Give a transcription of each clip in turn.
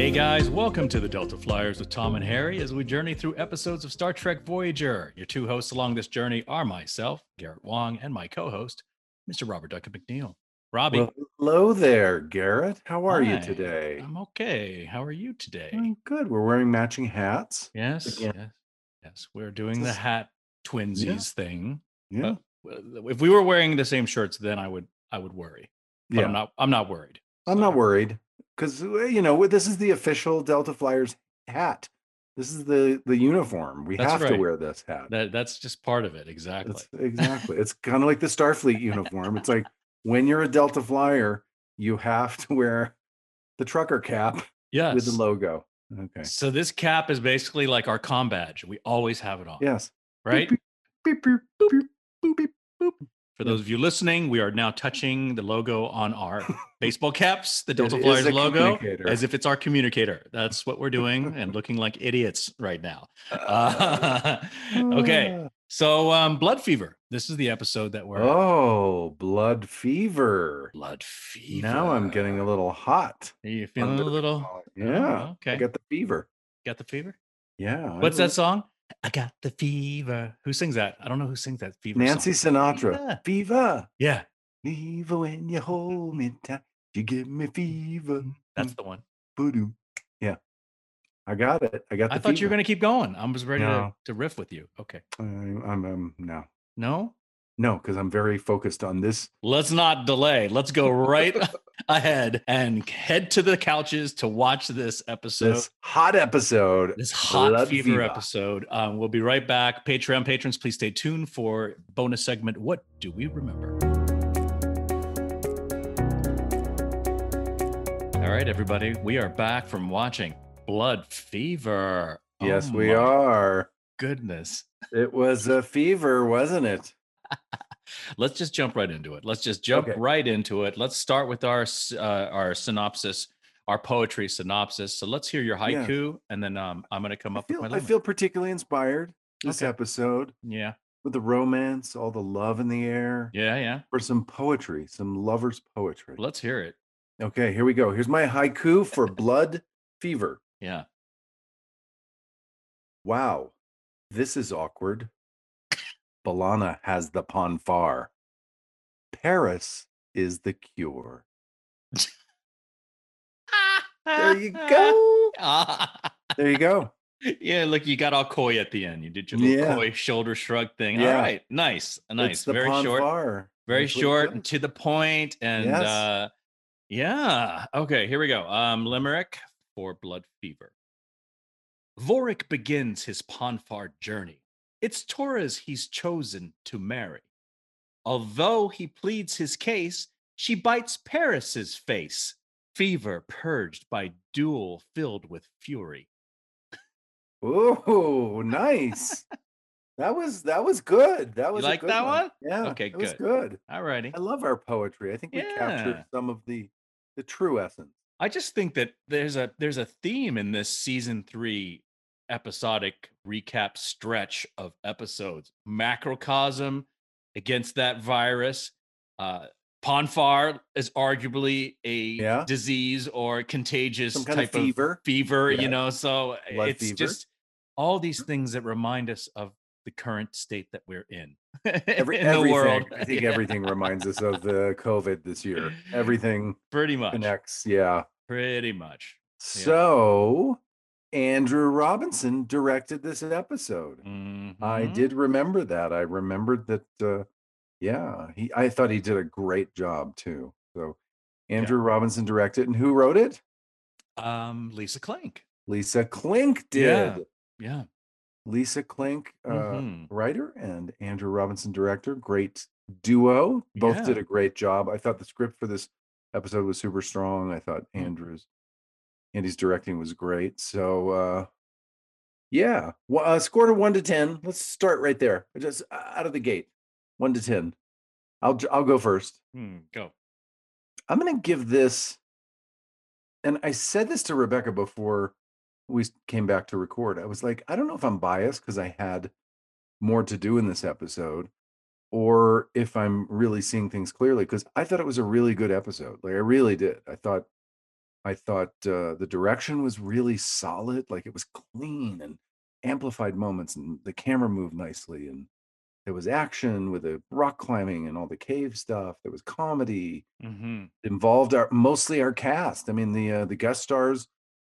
Hey guys, welcome to the Delta Flyers with Tom and Harry as we journey through episodes of Star Trek Voyager. Your two hosts along this journey are myself, Garrett Wang, and my co host, Mr. Robert Duncan McNeill. Robbie. Well, hello there, Garrett. How are Hi. you today? I'm okay. How are you today? Doing good. We're wearing matching hats. Yes, Again. yes, yes. We're doing the hat twinsies thing. Yeah. If we were wearing the same shirts, then I would I would worry. But yeah. I'm not I'm not worried. I'm not worried because uh, you know this is the official Delta Flyers hat. This is the the uniform. We That's have to wear this hat. That that's just part of it. Exactly. It's, exactly. it's kind of like the Starfleet uniform. It's like when you're a Delta Flyer, you have to wear the trucker cap yes. with the logo. Okay. So this cap is basically like our com badge. We always have it on. Yes. Right? Beep, beep, beep, For those of you listening, we are now touching the logo on our baseball caps, the Delta Flyers logo, as if it's our communicator. That's what we're doing and looking like idiots right now. Uh, okay. So, um, Blood Fever. This is the episode that we're Oh, blood fever. Blood Fever. Now I'm getting a little hot. Are you feeling a under the little? Yeah. Oh, okay. I got the fever. Got the fever? Yeah. What's that song? I got the fever. Who sings that? I don't know who sings that fever. Nancy song. Sinatra. Yeah. Fever. Yeah, Fever when you hold me tight. You give me fever. that's the one. Boodoo. Yeah. I got it. I got the I thought you were going to keep going. I was ready to, No. to riff with you. Okay. I'm, I'm, um, no. No? No, because I'm very focused on this. Let's not delay. Let's go right ahead and head to the couches to watch this episode. This hot episode. This hot Blood fever, Fever. episode. Um, we'll be right back. Patreon patrons, please stay tuned for bonus segment. What do we remember? All right, everybody, we are back from watching Blood Fever. Yes, Oh we are. Goodness. It was a fever, wasn't it? Let's just jump right into it. Let's just jump Okay. right into it. Let's start with our uh, our synopsis, our poetry synopsis. So let's hear your Yeah. haiku, and then um, I'm going to come I up feel, with my I feel particularly inspired this Okay. episode yeah, with the romance, all the love in the air, yeah, yeah. for some poetry, some lovers' poetry. Let's hear it. Okay, here we go. Here's my haiku for blood fever. Yeah. Wow, this is awkward. B'Elanna has the Pon farr. Paris is the cure. There you go. There you go. yeah, look, you got all coy at the end. You did your little Yeah. coy shoulder shrug thing. Yeah. All right, nice, nice, It's very short. very That's what it short and to the point and Yes. uh yeah okay here we go um limerick for blood fever vorik begins his Pon farr journey it's torres he's chosen to marry although he pleads his case she bites paris's face fever purged by duel filled with fury Oh, nice. that was that was good. That was a like good that one? Yeah. Okay, was good. All righty. I love our poetry. I think we Yeah. captured some of the the true essence. I just think that there's a there's a theme in this season three episodic recap stretch of episodes. Macrocosm against that virus. Uh Pon farr is arguably a Yeah. disease or contagious Some type of fever. fever, Yeah. you know. So Blood it's fever. just all these things that remind us of the current state that we're in Every, in the world. I think Yeah. everything reminds us of the COVID this year. Everything pretty much, connects. Yeah. pretty much. So Andrew Robinson directed this episode. I Mhm. did remember that. I remembered that. Uh, yeah, he. I thought he did a great job too. So Andrew Robinson directed, and who wrote it? Um, Lisa Klink. Lisa Klink Yeah. did. Yeah. yeah. Lisa Klink, uh, Mhm. writer, and Andrew Robinson, director. Great duo. Both Yeah. did a great job. I thought the script for this episode was super strong. I thought Mm. Andrew's Andy's directing was great. So uh yeah, well, uh, scored a one to ten. Let's start right there. Just uh, out of the gate, one to ten. I'll I'll go first. Hmm, go. I'm going to give this, and I said this to Rebecca before we came back to record. I was like, I don't know if I'm biased because I had more to do in this episode, or if I'm really seeing things clearly because I thought it was a really good episode. Like I really did. I thought I thought uh, the direction was really solid. Like it was clean and amplified moments, and the camera moved nicely. And there was action with the rock climbing and all the cave stuff. There was comedy. hmm involved our mostly our cast. I mean, the uh, the guest stars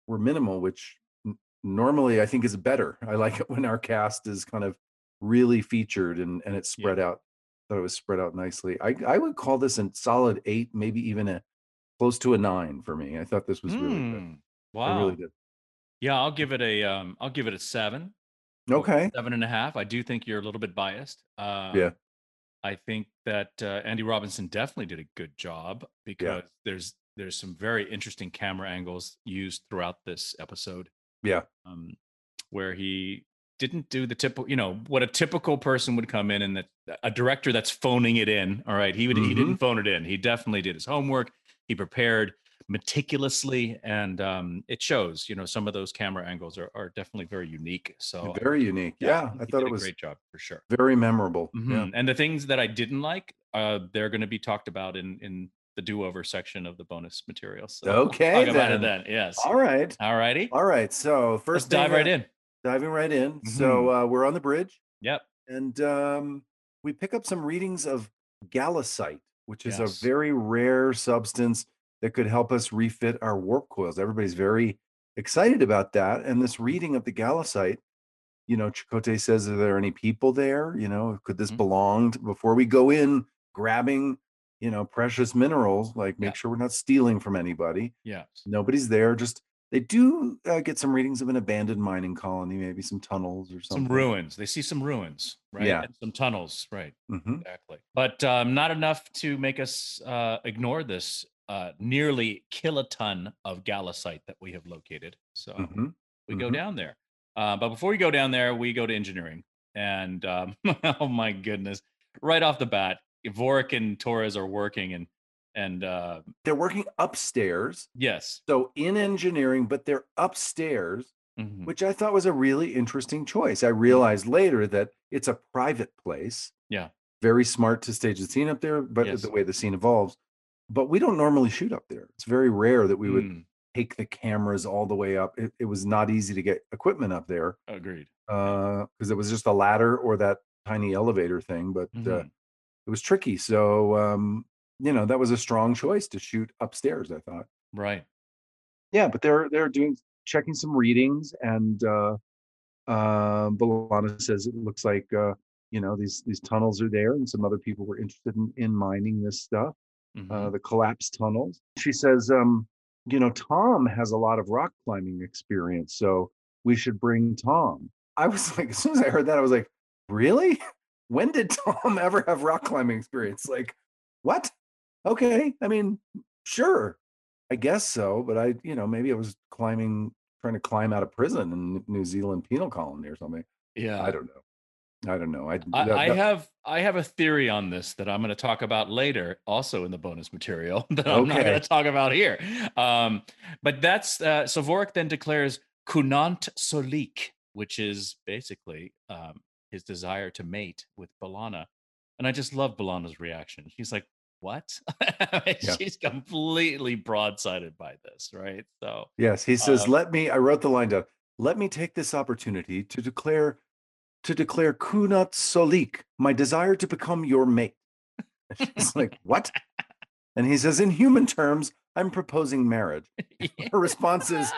were minimal, which n- normally I think is better. I like it when our cast is kind of really featured and and it's Yeah. spread out. Thought it was spread out nicely. I I would call this a solid eight, maybe even a close to a nine for me. I thought this was really good. Mm. I really Wow. did. Yeah, I'll give it a um I'll give it a seven Okay. seven and a half. I do think you're a little bit biased. Yeah. Um I think that uh, Andy Robinson definitely did a good job Yeah. because there's there's some very interesting camera angles used throughout this episode Yeah. um, where he didn't do the typical, you know, what a typical person would come in and that a director that's phoning it in. All right, he would he hmm didn't phone it in. He definitely did his homework. He prepared meticulously, and um, it shows. You know, some of those camera angles are, are definitely very unique. So Very unique. yeah, I Yeah. I thought it a was great job for sure. very memorable. Yeah. Mhm. And the things that I didn't like, uh, they're going to be talked about in in the do-over section of the bonus material. So we'll Okay, talk about it then. then. Yes. All right. All righty. All right. So Let's first dive right in. diving right in. hmm So uh, we're on the bridge. Yep. And um, we pick up some readings of gallicite, which is a very rare substance that could help us refit our warp coils. Everybody's very excited about that. And this reading of the gallicite, you know, Chakotay says, Are there any people there? You know, could this Mhm. belong to, before we go in grabbing, you know, precious minerals? Like, Yeah. make sure we're not stealing from anybody. Yes. Nobody's there. Just they do uh, get some readings of an abandoned mining colony, maybe some tunnels or something. Some ruins. They see some ruins, right? Yeah. And some tunnels, right? hmm Exactly. But um, not enough to make us uh, ignore this uh, nearly kiloton of gallicite that we have located. So hmm we go hmm down there. Uh, but before we go down there, we go to engineering. And um, oh my goodness, right off the bat, Vorik and Torres are working, and and uh, They're working upstairs. yes, So in engineering, but they're upstairs, mhm, which I thought was a really interesting choice. I realized later that it's a private place. yeah, Very smart to stage the scene up there, but yes, the way the scene evolves. But we don't normally shoot up there. It's very rare that we would mm, take the cameras all the way up. It, it was not easy to get equipment up there agreed. Because it was just a ladder or that tiny elevator thing. But uh, mhm, it was tricky. So um, you know that was a strong choice to shoot upstairs. I thought. right. Yeah, but they're they're doing checking some readings, and uh, uh, B'Elanna says it looks like uh, you know these these tunnels are there, and some other people were interested in, in mining this stuff, uh, hmm the collapsed tunnels. She says, um, you know, Tom has a lot of rock climbing experience, so we should bring Tom. I was like, as soon as I heard that, I was like, really? When did Tom ever have rock climbing experience? Like, what? Okay, I mean, sure, I guess so, but I, you know, maybe I was climbing, trying to climb out of prison in New Zealand penal colony or something. Yeah, I don't know. I don't know. I I, that, I have I have a theory on this that I'm going to talk about later, also in the bonus material that I'm not going to talk about here. Um, but that's uh, so Vorik then declares koon-ut so'lik, which is basically um, his desire to mate with B'Elanna, and I just love B'Elanna's reaction. She's like, "What?" Yeah. She's completely broadsided by this, right? So, Yes, he says, um, "Let me." I wrote the line down. Let me take this opportunity to declare to declare koon-ut so'lik, my desire to become your mate. She's like, "What?" And he says, "In human terms, I'm proposing marriage." Her response is,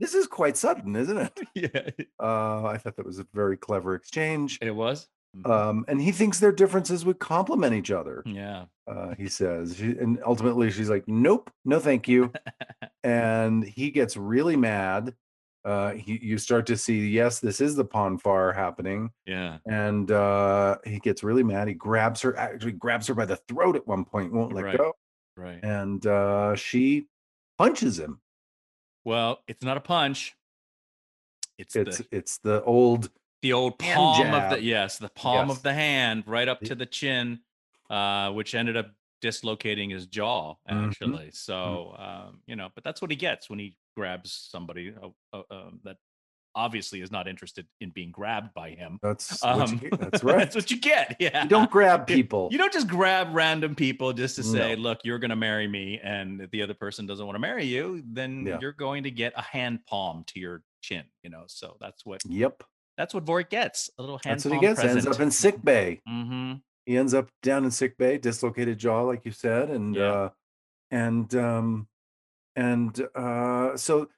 "This is quite sudden, isn't it?" yeah, Uh, I thought that was a very clever exchange. it was. Mhm. Um, and he thinks their differences would complement each other. Yeah. Uh, he says, she, and ultimately she's like, "Nope, no, thank you." and he gets really mad. Uh, he, you start to see, yes, this is the Pon farr happening, Yeah. and uh, he gets really mad. He grabs her, actually grabs her by the throat at one point, won't let Right. go, Right. and uh, she punches him. Well, it's not a punch. It's It's the it's the old the old palm of the yes, the palm Yes. of the hand right up to the chin, uh, which ended up dislocating his jaw Mhm. actually. Mhm. So um, you know, but that's what he gets when he grabs somebody uh, uh, um, that obviously is not interested in being grabbed by him. That's you Um, get. That's right. that's what you get. Yeah. You don't grab You- people. You don't just grab random people just to say, No. look, you're going to marry me. And if the other person doesn't want to marry you, then Yeah. you're going to get a hand palm to your chin, you know? So that's what, Yep. That's what Vorik gets. A little hand That's what he gets. Ends up in sick bay. hmm He ends up down in sick bay, dislocated jaw, like you said, and Yeah. uh, and um, and uh, so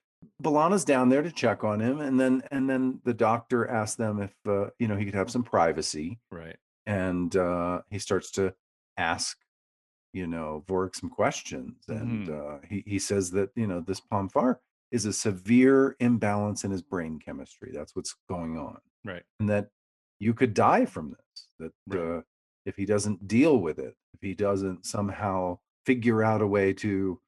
B'Elanna's down there to check on him, and then and then the doctor asks them if uh, you know he could have some privacy, Right. and uh, he starts to ask, you know, Vorik some questions, and uh, he he says that you know this Pon farr is a severe imbalance in his brain chemistry. That's what's going on, Right. and that you could die from this. That Right. uh, if he doesn't deal with it, if he doesn't somehow figure out a way to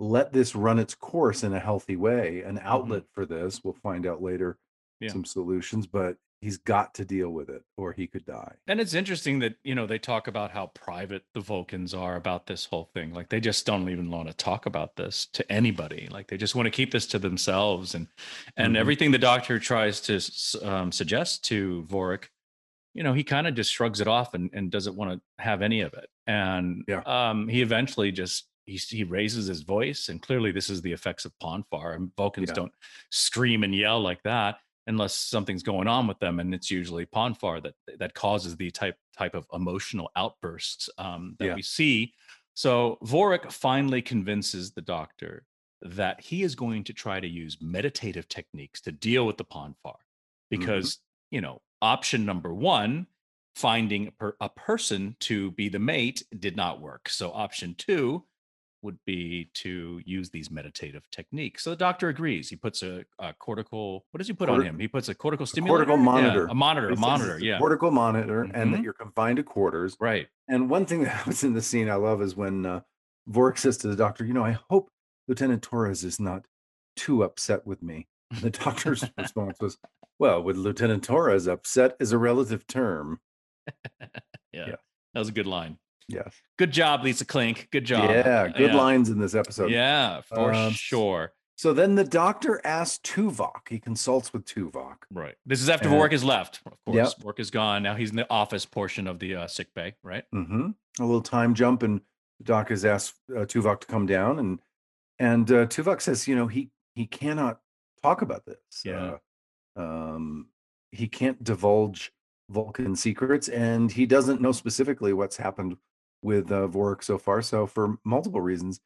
let this run its course in a healthy way, an outlet for this, we'll find out later Yeah. some solutions, but he's got to deal with it or he could die. And it's interesting that, you know, they talk about how private the Vulcans are about this whole thing. Like they just don't even want to talk about this to anybody. Like they just want to keep this to themselves. And and Mhm. everything the doctor tries to um, suggest to Vorik, you know, he kind of just shrugs it off and, and doesn't want to have any of it. And Yeah. um, he eventually just he, he raises his voice, and clearly this is the effects of Pon farr. And Vulcans Yeah. don't scream and yell like that unless something's going on with them, and it's usually Pon farr that that causes the type type of emotional outbursts um, that Yeah. we see. So Vorik finally convinces the doctor that he is going to try to use meditative techniques to deal with the Pon farr, because you know option number one finding a, per- a person to be the mate did not work so option two would be to use these meditative techniques so the doctor agrees he puts a, a cortical what does he put on him he puts a cortical stimulator cortical Yeah, monitor. a monitor He a monitor it's a yeah cortical monitor, and that Mhm. you're confined to quarters. right And one thing that happens in the scene I love is when uh, Vorik says to the doctor, "You know, I hope Lieutenant Torres is not too upset with me." And the doctor's response was, "Well, with Lieutenant Torres, upset is a relative term." yeah, Yeah. that was a good line Yes. good job Lisa Klink good job Yeah, good yeah. lines in this episode. yeah for Um, sure So then the doctor asks Tuvok. He consults with Tuvok. Right. This is after And- Vorik is left. Of course, Yep. Vorik is gone. Now he's in the office portion of the uh, sick bay. Right. hmm A little time jump, and the doc has asked uh, Tuvok to come down, and and uh, Tuvok says, you know, he he cannot talk about this. Yeah. Uh, um, he can't divulge Vulcan secrets, and he doesn't know specifically what's happened with uh, Vorik so far. So for multiple reasons,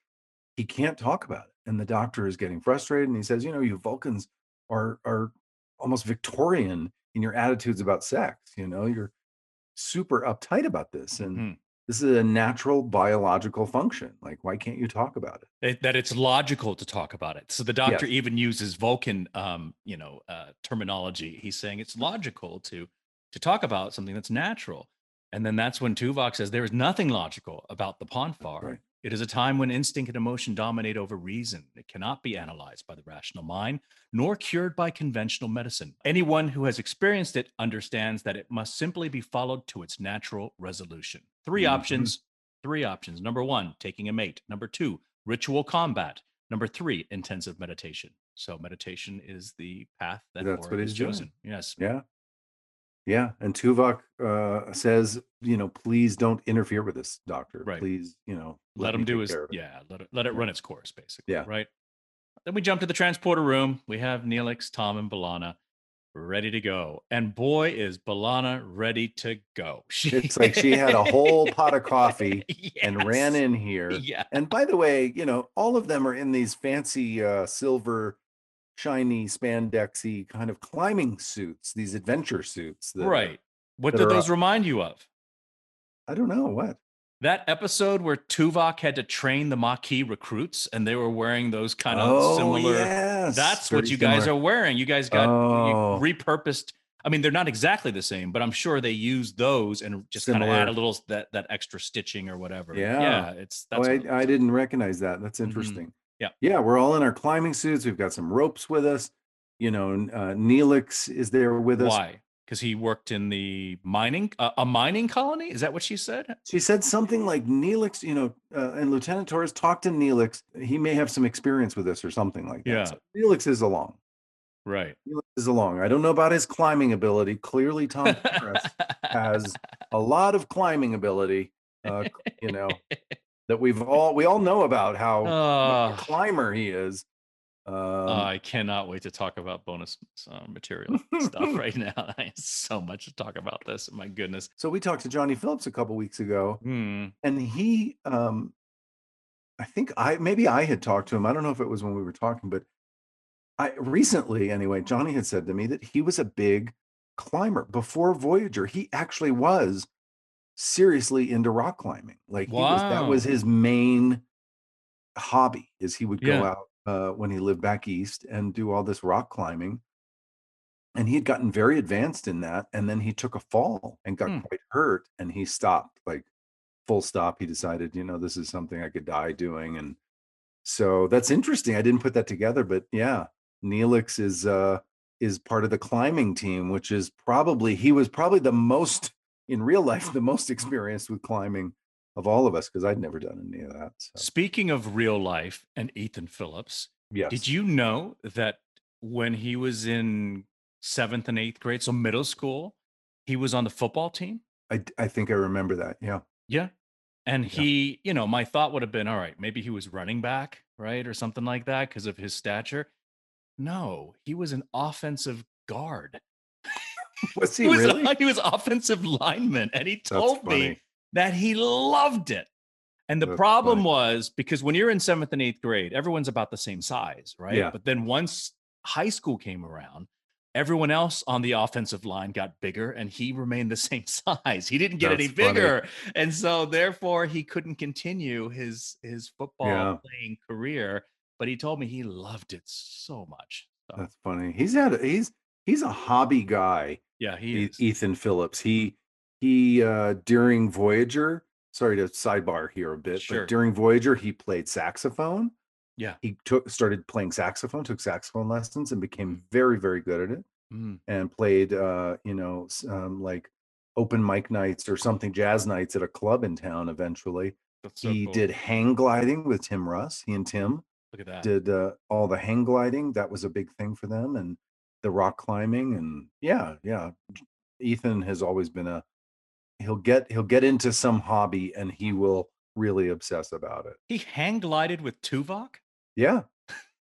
he can't talk about it. And the doctor is getting frustrated, and he says, you know, you Vulcans are are almost Victorian in your attitudes about sex. You know, you're super uptight about this, and Mhm. this is a natural biological function. Like, why can't you talk about it? It- that it's logical to talk about it. So the doctor Yes. even uses Vulcan, um, you know, uh, terminology. He's saying it's logical to to talk about something that's natural. And then that's when Tuvok says there is nothing logical about the Pon farr. Right. It is a time when instinct and emotion dominate over reason. It cannot be analyzed by the rational mind, nor cured by conventional medicine. Anyone who has experienced it understands that it must simply be followed to its natural resolution. 3 Mhm. options. Three options. Number one, taking a mate. Number two, ritual combat. Number three, intensive meditation. So meditation is the path that That's Vorik what he's doing. chosen. Yes. Yeah. Yeah. And Tuvok uh, says, you know, please don't interfere with this, doctor. Right. Please, you know, let, me him do his care of it." yeah let it let it run its course basically Yeah. right then we jump to the transporter room we have neelix tom and B'Elanna ready to go and boy is B'Elanna ready to go she It's like she had a whole pot of coffee and ran in here. yeah And by the way, you know, all of them are in these fancy uh, silver, shiny, spandexy kind of climbing suits, these adventure suits. that right what did those up. remind you of I don't know what. that episode where tuvok had to train the maquis recruits and they were wearing those kind of oh, similar yes. That's what very you guys similar. are wearing. You guys got Oh. you repurposed. I mean, they're not exactly the same, but I'm sure they used those and just kind of add a little that that extra stitching or whatever. Yeah. yeah. It's Oh, I, I didn't recognize that. That's Mhm. interesting. Yeah. Yeah, we're all in our climbing suits. We've got some ropes with us. You know, uh, Neelix is there with us. why? Because he worked in the mining uh, a mining colony. Is that what she said? She said something like Neelix, you know, uh, and Lieutenant Torres talked to Neelix. He may have some experience with this or something like that. Yeah. So Neelix is along. Right. Neelix is along. I don't know about his climbing ability. Clearly, Tom Paris has a lot of climbing ability. Uh, you know that we've all we all know about how a climber he is. Um, I cannot wait to talk about bonus uh, material stuff right now. I have so much to talk about this. My goodness. so we talked to Johnny Phillips a couple weeks ago, Hmm. and he, um, I think I maybe I had talked to him. I don't know if it was when we were talking, but I recently anyway. Johnny had said to me that he was a big climber before Voyager. He actually was seriously into rock climbing. Like he was that was his main hobby. Is he would go Yeah. out uh, when he lived back east and do all this rock climbing. And he had gotten very advanced in that, and then he took a fall and got Hmm. quite hurt, and he stopped. Like full stop. He decided, you know, this is something I could die doing, and so that's interesting. I didn't put that together, but yeah, Neelix is uh is part of the climbing team, which is probably he was probably the most in real life the most experienced with climbing of all of us because I'd never done any of that. So Speaking of real life and Ethan Phillips, yes, did you know that when he was in seventh and eighth grade, so middle school, he was on the football team? I, I think I remember that. Yeah, Yeah. And Yeah. he, you know, my thought would have been, all right, maybe he was running back, right? Or something like that because of his stature. No, he was an offensive guard. was he He was, really? he was offensive lineman. And he told me that he loved it. And the That's problem funny. was because when you're in seventh and eighth grade, everyone's about the same size, right? Yeah. But then once high school came around, everyone else on the offensive line got bigger and he remained the same size. He didn't get any That's funny. bigger. And so therefore he couldn't continue his his football Yeah. playing career. But he told me he loved it so much. So That's funny. He's had he's he's a hobby guy. Yeah, he is. Ethan Phillips. He he uh during Voyager, sorry to sidebar here a bit, Sure. but during Voyager he played saxophone. Yeah. He took started playing saxophone, took saxophone lessons and became very very good at it Mm, and played uh you know um like open mic nights or something jazz nights at a club in town eventually. so he cool. did hang gliding with Tim Russ. He and Tim Look at that. did uh, all the hang gliding. That was a big thing for them, and the rock climbing, and yeah, yeah. Ethan has always been a. He'll get he'll get into some hobby, and he will really obsess about it. He hang glided with Tuvok. Yeah,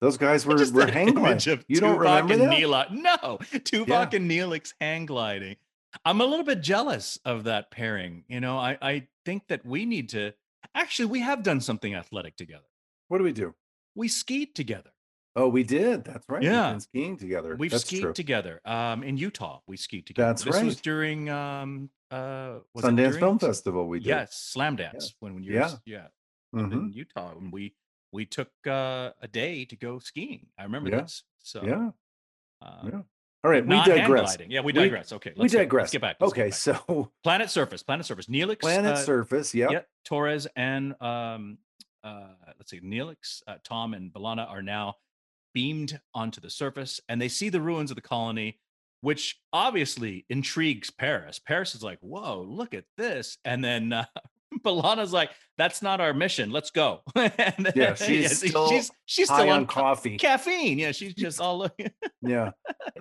those guys were were hang gliding. You don't Tuvok remember and that? No, Tuvok Yeah. and Neelix hang gliding. I'm a little bit jealous of that pairing. You know, I, I think that we need to actually we have done something athletic together. What do we do? We skied together. Oh, we did. That's right. We've Yeah. been skiing together. We've That's skied true. together. Um, in Utah, we skied together. That's this was right. during um uh was it Sundance during Film S- Festival. We did. Yes, Slamdance when when you were Yeah. s- yeah Mhm. in Utah and we we took uh, a day to go skiing. I remember Yeah. this. So Yeah. uh, Yeah. All right. We not hang digress. gliding. Yeah, we We- digress. okay, We let's get- digress. let's get back. let's get okay. back. So Planet Surface, Planet Surface, Neelix, planet uh, surface. Yep. Yep, Torres and um, uh, let's see, Neelix, uh, Tom, and B'Elanna are now beamed onto the surface, and they see the ruins of the colony, which obviously intrigues Paris. Paris is like, "Whoa, look at this!" And then uh, B'Elanna's like, "That's not our mission. Let's go." and then, Yeah, she's see, still she's she's High still on coffee. caffeine. Yeah, she's just all looking. Yeah.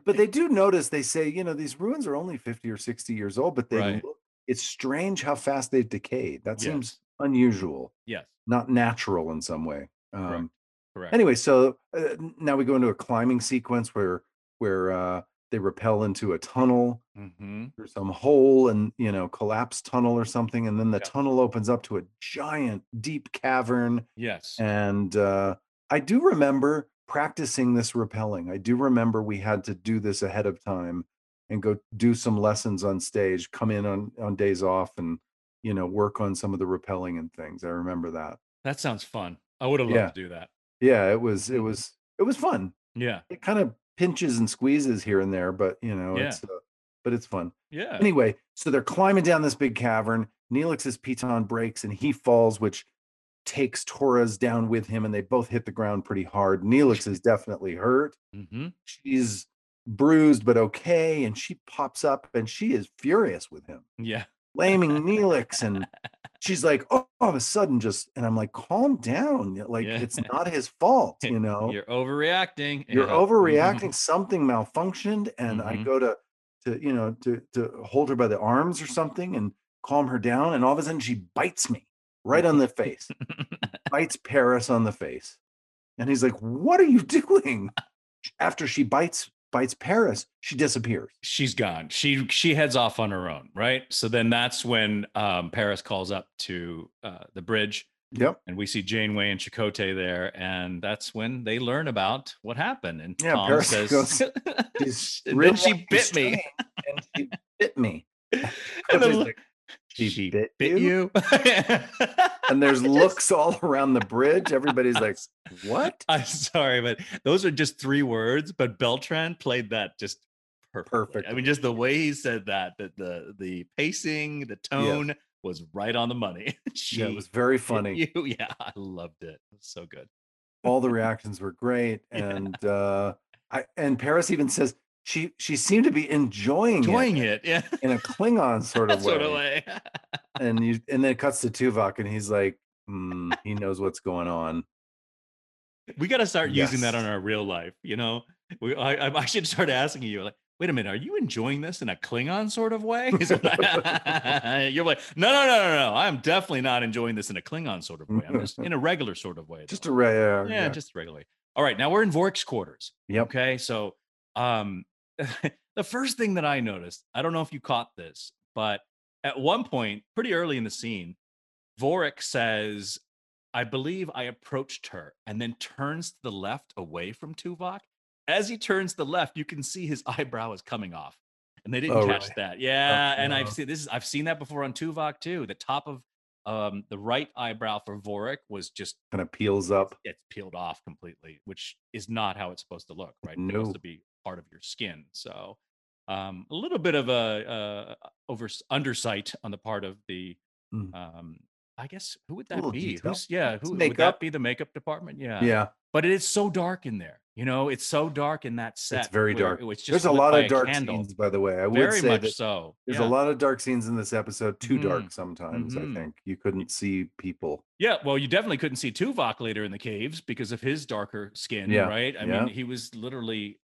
But they do notice they say, you know, these ruins are only 50 or 60 years old, but they Right. look it's strange how fast they've decayed. That seems Yes. unusual, yes, not natural in some way. Um correct. anyway, so uh, now we go into a climbing sequence where where uh they rappel into a tunnel hmm or some hole and you know collapsed tunnel or something and then the Yeah. tunnel opens up to a giant deep cavern Yes. and uh, I do remember practicing this rappelling. I do remember we had to do this ahead of time and go do some lessons on stage, come in on, on days off and, you know, work on some of the rappelling and things. I remember that. That sounds fun. I would have loved Yeah. to do that. Yeah, it was, it was, it was fun. Yeah. It kind of pinches and squeezes here and there, but you know, Yeah. it's, uh, but it's fun. Yeah. Anyway, so they're climbing down this big cavern. Neelix's piton breaks and he falls, which takes Torres down with him, and they both hit the ground pretty hard. Neelix is definitely hurt. hmm She's bruised, but okay. And she pops up and she is furious with him, Yeah. Blaming Neelix. And she's like, oh, all of a sudden, just and I'm like, calm down. Like Yeah. it's not his fault, you know. You're overreacting. You're Yeah. overreacting. Something malfunctioned, and I Mhm. go to to you know to to hold her by the arms or something and calm her down, and all of a sudden she bites me right on the face, bites Paris on the face, and he's like, "What are you doing?" After she bites bites Paris, she disappears. She's gone. She she heads off on her own, right? So then that's when um, Paris calls up to uh, the bridge, Yep. and we see Janeway and Chakotay there, and that's when they learn about what happened. And Yeah, Tom Paris says, goes, and then she bit me. and she bit me. And the like, she, She bit, bit you? you. and there's just- looks all around the bridge. Everybody's like, "What?" I'm sorry, but those are just three words. But Beltran played that just perfectly. I mean, just the way he said that, that the the pacing, the tone was right on the money. she Yeah, it was very funny. You. Yeah, I loved it. It was so good. All the reactions were great, Yeah. and uh, I and Paris even says she she seemed to be enjoying, Enjoying it it. Yeah. in a Klingon sort of way. sort of way. And you and then it cuts to Tuvok, and he's like, "Hmm, he knows what's going on. we got to start using that on our real life. You know, we, I, I- should start asking you like, wait a minute, are you enjoying this in a Klingon sort of way? You're like, no, no, no, no, no. I'm definitely not enjoying this in a Klingon sort of way. I'm just in a regular sort of way. Just though." a rare, yeah, just regularly. All right, now we're in Vorik's quarters. Yep. Okay, so um, the first thing that I noticed, I don't know if you caught this, but at one point, pretty early in the scene, Vorik says, I believe I approached her, and then turns to the left away from Tuvok. As he turns to the left, you can see his eyebrow is coming off. And they didn't Oh, catch really? that. Oh, yeah. and I've seen this, is- I've seen that before on Tuvok too. The top of um, the right eyebrow for Vorik was just kind of peels up. it's peeled off completely, which is not how it's supposed to look, right? It's supposed to be part of your skin. So um, a little bit of a uh, over undersight on the part of the. Mm. Um, I guess who would that be? detail. Who's yeah? Who would that be? The makeup department? Yeah. Yeah, But it is so dark in there. You know, it's so dark in that set. it's very dark. It's just There's a lot of dark candle. scenes, by the way. I would Very say much that so. There's yeah. a lot of dark scenes in this episode, too Mhm. dark sometimes, Mhm. I think. You couldn't see people. Yeah, well, you definitely couldn't see Tuvok later in the caves because of his darker skin, Yeah, right? I yeah. mean, he was literally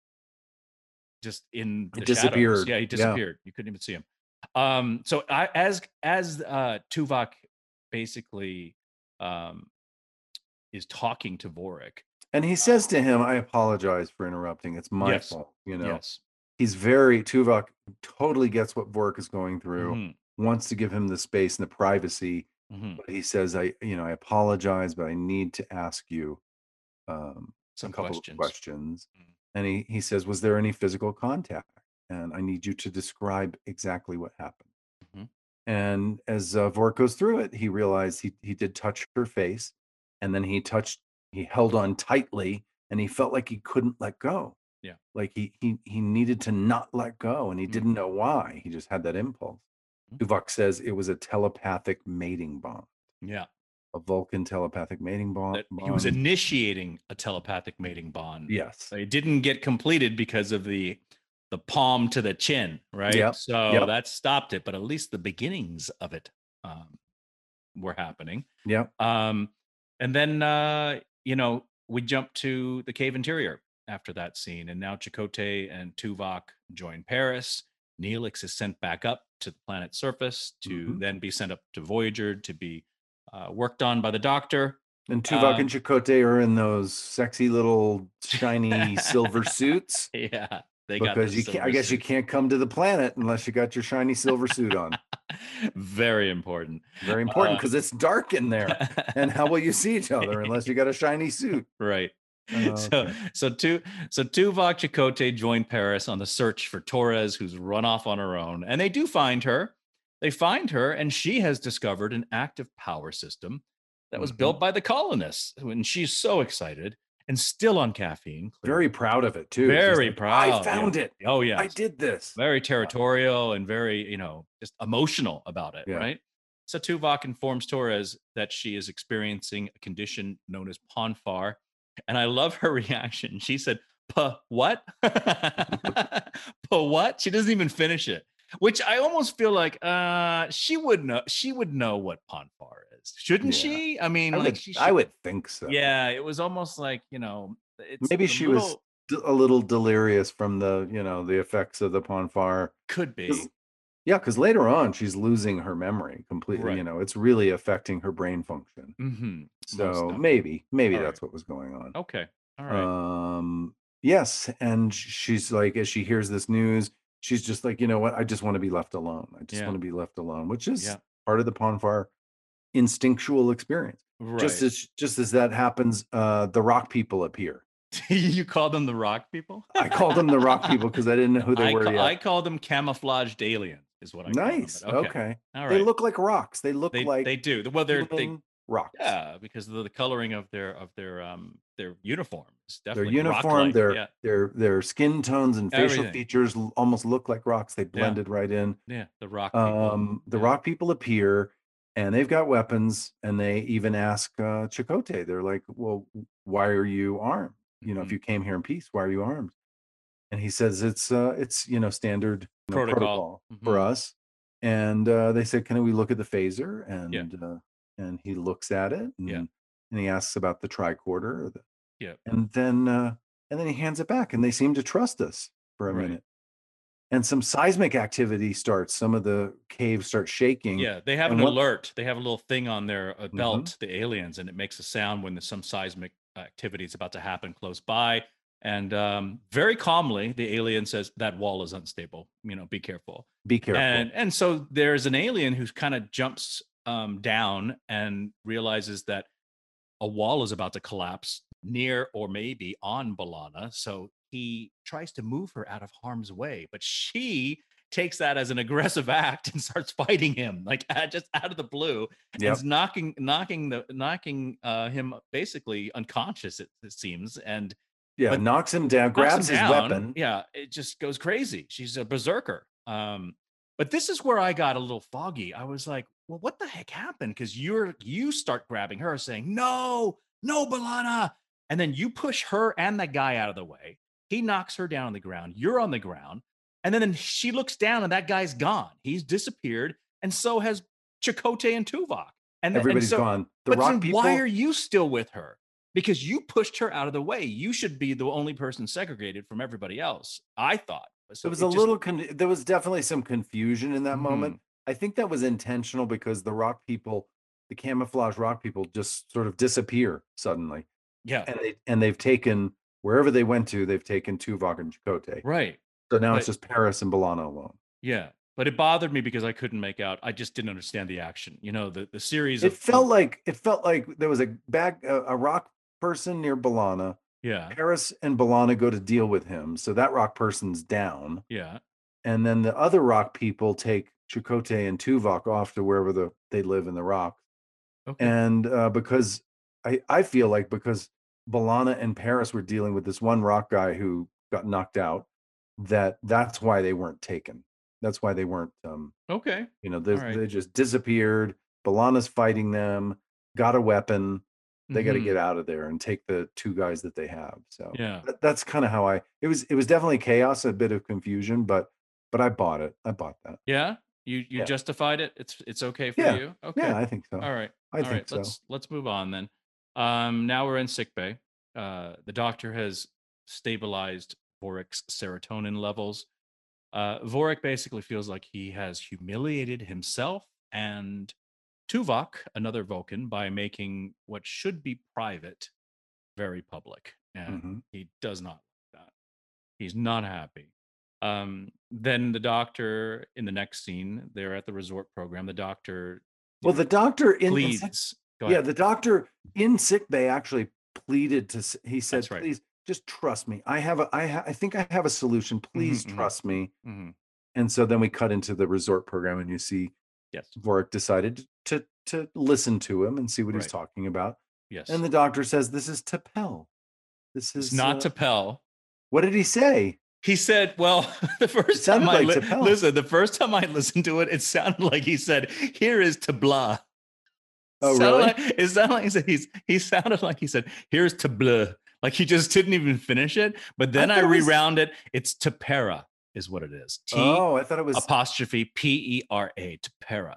just in He the shadows. disappeared, Yeah, he disappeared. You couldn't even see him. Um, so I, as as uh, Tuvok basically um, is talking to Vorik. And he says to him, I apologize for interrupting. It's my Yes. fault. You know, Yes. he's very, Tuvok totally gets what Vorik is going through, Mhm, wants to give him the space and the privacy. mhm. But he says, I, you know, I apologize, but I need to ask you um, Some a couple questions. of questions. Mm. And he, he says, Was there any physical contact? And I need you to describe exactly what happened. And as uh, Vorik goes through it, he realized he, he did touch her face and then he touched, he held on tightly and he felt like he couldn't let go. Yeah. Like he, he, he needed to not let go and he Mhm. didn't know why. He just had that impulse. Mhm. Tuvok says it was a telepathic mating bond, Yeah, a Vulcan telepathic mating bond. he was initiating a telepathic mating bond. Yes. It didn't get completed because of the the palm to the chin, right? Yep, So yep. that stopped it, but at least the beginnings of it um, were happening. Yeah. Um, and then uh, you know we jump to the cave interior after that scene, and now Chakotay and Tuvok join Paris. Neelix is sent back up to the planet's surface to Mhm. then be sent up to Voyager to be uh, worked on by the Doctor. And Tuvok and Chakotay are in those sexy little shiny silver suits Yeah, they got because the you can't. I guess you can't come to the planet unless you got your shiny silver suit on. Very important. Very important Uh, because it's dark in there. And how will you see each other unless you got a shiny suit? right. Oh, So okay. so two so Tuvok Chakotay join Paris on the search for Torres, who's run off on her own, and they do find her. They find her, and she has discovered an active power system that was Mhm. built by the colonists, and she's so excited and still on caffeine. Very proud of it too. Very like, proud. I yeah. found it. Oh yeah, I did this. very territorial and very, you know, just emotional about it, Yeah. right? So Tuvok informs Torres that she is experiencing a condition known as Pon farr. And I love her reaction. She said, Puh, what? Puh, what? She doesn't even finish it. which I almost feel like uh she would know she would know what Pon farr is, shouldn't Yeah. she? I mean, I like would, she I would think so. Yeah, it was almost like you know, it's Maybe she was little- d- a little delirious from the, you know, the effects of the Pon farr. could be 'Cause- Yeah, because later on she's losing her memory completely. Right. You know, it's really affecting her brain function. hmm So maybe, maybe All that's what was going on. okay, all right, Um, yes, and she's like, as she hears this news, she's just like, you know what? I just want to be left alone. I just Yeah. want to be left alone, which is Yeah. part of the Pon farr instinctual experience. right. Just as just as that happens, uh, the rock people appear. you call them the rock people? I called them the rock people because I didn't know who they I, were ca- yet. I call them camouflaged aliens. Is what I call them, nice. but Okay. All right. They look like rocks. They look they, like they do. Well, they're they rocks. yeah because of the coloring of their of their um their uniforms. Their Definitely uniform, rock-like, their yeah their their skin tones and facial Everything. features almost look like rocks. They blended right in. yeah the rock people. Um, the yeah. rock people appear and they've got weapons and they even ask uh Chakotay, they're like, Well, why are you armed? You know, if Mhm. you came here in peace, why are you armed? And he says it's uh it's you know standard you know, Protocol. for Mhm. us. And uh they said, Can we look at the phaser? And uh and he looks at it and, Yeah. and he asks about the tricorder. or the- Yeah. And then uh and then he hands it back and they seem to trust us for a Right. minute. And some seismic activity starts. Some of the caves start shaking. Yeah, they have And an what- alert. They have a little thing on their uh, Mhm. belt, the aliens, and it makes a sound when there's some seismic activity is about to happen close by. And um, very calmly, the alien says that wall is unstable. You know, be careful. Be careful. And and so there's an alien who kind of jumps um, down and realizes that a wall is about to collapse near or maybe on B'Elanna. So he tries to move her out of harm's way, but she takes that as an aggressive act and starts fighting him like just out of the blue and Yep. is knocking knocking the knocking uh, him basically unconscious it, it seems and yeah, knocks him down, grabs him his down. weapon. Yeah, it just goes crazy. She's a berserker. Um, but this is where I got a little foggy. I was like, well, what the heck happened? Because you're you start grabbing her, saying, No, no, B'Elanna. And then you push her and that guy out of the way. He knocks her down on the ground. You're on the ground. And then she looks down and that guy's gone. He's disappeared. And so has Chakotay and Tuvok. And, th- and so- gone. The but rock then people. why are you still with her? Because you pushed her out of the way. You should be the only person segregated from everybody else. I thought. So there was it a just- little. Con- there was definitely some confusion in that Mhm. moment. I think that was intentional because the rock people, the camouflage rock people, just sort of disappear suddenly, yeah, and they and they've taken wherever they went to. They've taken Tuvok and Chakotay. right. So now it's just Paris and B'Elanna alone. Yeah, but it bothered me because I couldn't make out. I just didn't understand the action. You know, the the series. It of, felt like it felt like there was a back a, a rock person near B'Elanna. yeah, Paris and B'Elanna go to deal with him, so that rock person's down, yeah, and then the other rock people take Chakotay and Tuvok off to wherever the they live in the rock. okay, And uh, because I I feel like because B'Elanna and Paris were dealing with this one rock guy who got knocked out, that that's why they weren't taken. That's why they weren't. Um, okay, you know, they, right. they just disappeared. B'Elanna's fighting them, got a weapon. They got to get out of there and take the two guys that they have. So Yeah, that- that's kind of how I. It was it was definitely chaos, a bit of confusion, but but I bought it. I bought that. yeah. You you Yeah. justified it. It's it's okay for Yeah, you. Okay. Yeah, I think so. All right. I All think right. so. Let's let's move on then. Um, now we're in sick bay. Uh, the doctor has stabilized Vorik's serotonin levels. Uh, Vorik basically feels like he has humiliated himself and Tuvok, another Vulcan, by making what should be private very public, and Mhm. he does not like that. He's not happy. Um, then the doctor in the next scene, they're at the resort program. The doctor Well, the doctor in, pleads. Yeah, the doctor in sick bay actually pleaded to. He said, right. "Please, just trust me. I have a. I ha- I think I have a solution. Please mhm. trust me." Mhm. And so then we cut into the resort program, and you see Yes. Vorik decided to to listen to him and see what he's talking about. Yes. And the doctor says, "This is Tapel. This is it's not uh, to Pell. What did he say? He said, "Well, the first time I li- listen, the first time I listened to it, it sounded like he said, "Here is to blah." Oh, really? Like, it sounded like he said he's he sounded like he said, "Here's to blah." Like he just didn't even finish it. But then I, was- rewound it. It's to para. is what it is. T Oh, I thought it was. apostrophe P E R A, Tapera.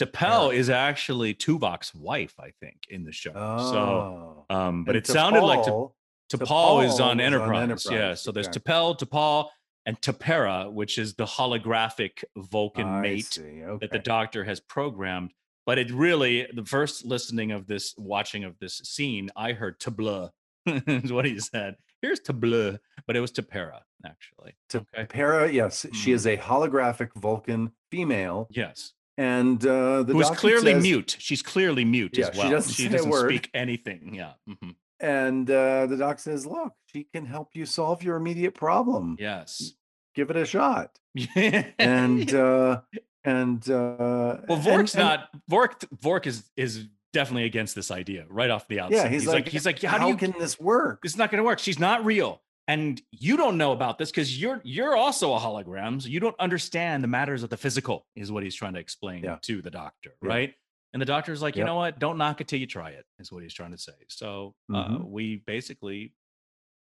T'Pel Tepera. is actually Tuvok's wife, I think, in the show. So, Oh. um, but And it sounded like T'Pol is on was on Enterprise. Yeah. So there's exactly. T'Pel, T'Pol, and Tapera, which is the holographic Vulcan I mate see, that the doctor has programmed. But it really, the first listening of this, watching of this scene, I heard Tabla, is what he said. Here's Tabla, but it was Tapera, actually. Okay. T'Pera, yes, she Hmm. is a holographic Vulcan female, Yes. and uh, the Who is doctor clearly says- mute. She's clearly mute Yeah, as she well. doesn't she doesn't speak anything. Yeah. mhm. And uh, the doc says, "Look, she can help you solve your immediate problem. Yes. Give it a shot." And uh, and uh, well, Vork's and- not Vork. Vork is is definitely against this idea right off the outset. Yeah, he's, like, he's like, how, how, do you? can this work? It's not going to work. She's not real, and you don't know about this because you're you're also a hologram. So you don't understand the matters of the physical. Is what he's trying to explain Yeah. to the doctor, Yeah. right? And the doctor's like, you Yep. know what? Don't knock it till you try it. Is what he's trying to say. So uh, Mhm. we basically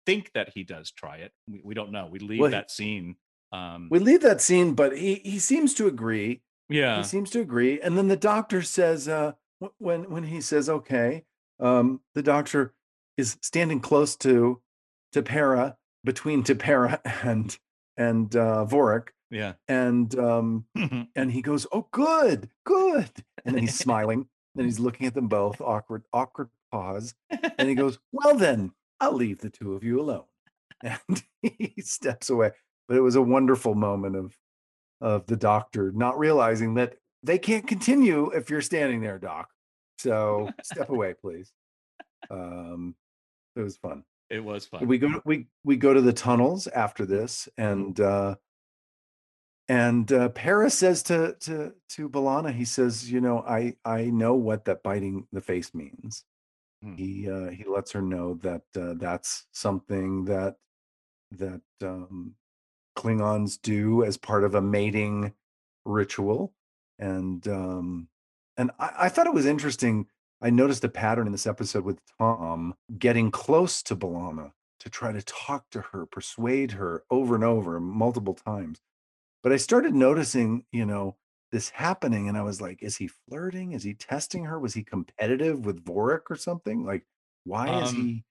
think that he does try it. We, we don't know. We leave Well, he- that scene. Um, We leave that scene, but he he seems to agree. yeah. He seems to agree. And then the doctor says, uh, when when he says, "Okay," um, the doctor is standing close to T'Pera, between T'Pera and and uh, Vorik, Yeah. and um, and he goes, "Oh, good, good," and then he's smiling, and he's looking at them both, awkward, awkward pause, and he goes, "Well, then, I'll leave the two of you alone," and he steps away. But it was a wonderful moment of of the doctor not realizing that they can't continue if you're standing there, doc. So step away, please. Um, it was fun. it was fun. We go we we go to the tunnels after this, and uh, and uh, Paris says to to to B'Elanna, he says, you know, I I know what that biting the face means. Hmm. He uh, he lets her know that uh, that's something that that um, Klingons do as part of a mating ritual, and um, and I, I thought it was interesting. I noticed a pattern in this episode with Tom getting close to B'Elanna to try to talk to her, persuade her over and over, multiple times. But I started noticing, you know, this happening, and I was like, is he flirting? Is he testing her? Was he competitive with Vorik or something? Like, why is Um, he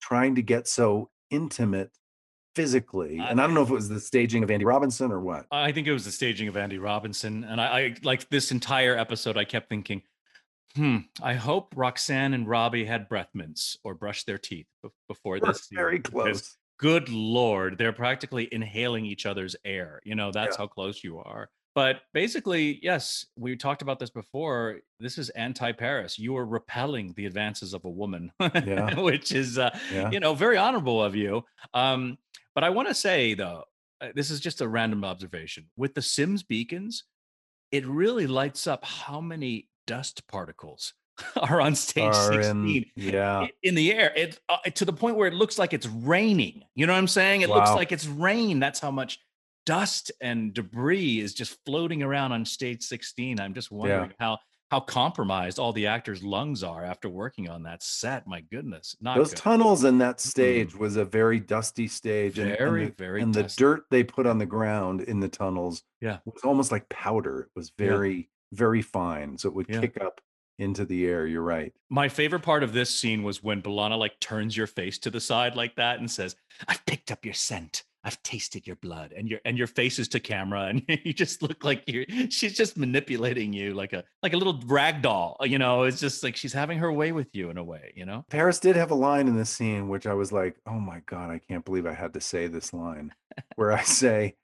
trying to get so intimate physically? And I don't know if it was the staging of Andy Robinson or what. I think it was the staging of Andy Robinson. And I, I like this entire episode, I kept thinking, hmm, I hope Roxanne and Robbie had breath mints or brushed their teeth bef- before We're this. very close. Good Lord, they're practically inhaling each other's air. You know, that's Yeah. how close you are. But basically, yes, we talked about this before. This is anti Paris. You are repelling the advances of a woman, Yeah. which is, uh, Yeah. you know, very honorable of you. Um, but I want to say, though, uh, this is just a random observation. With the Sims beacons, it really lights up how many dust particles are on stage Are 16 in, yeah. in the air. It uh, to the point where it looks like it's raining. You know what I'm saying? It looks like it's rain. That's how much dust and debris is just floating around on stage 16. I'm just wondering how how compromised all the actors' lungs are after working on that set. My goodness, not Those good. tunnels and that stage was a very dusty stage, and, and the, very and the dirt they put on the ground in the tunnels, Yeah. was almost like powder. It was Yeah. very, very fine, so it would Yeah. kick up into the air. You're right. My favorite part of this scene was when B'Elanna like turns your face to the side like that and says, "I've picked up your scent. I've tasted your blood." And your and your face is to camera, and you just look like you're. She's just manipulating you like a like a little rag doll. Uh, you know, it's just like she's having her way with you in a way. You know. Paris did have a line in this scene which I was like, "Oh my god, I can't believe I had to say this line," where I say,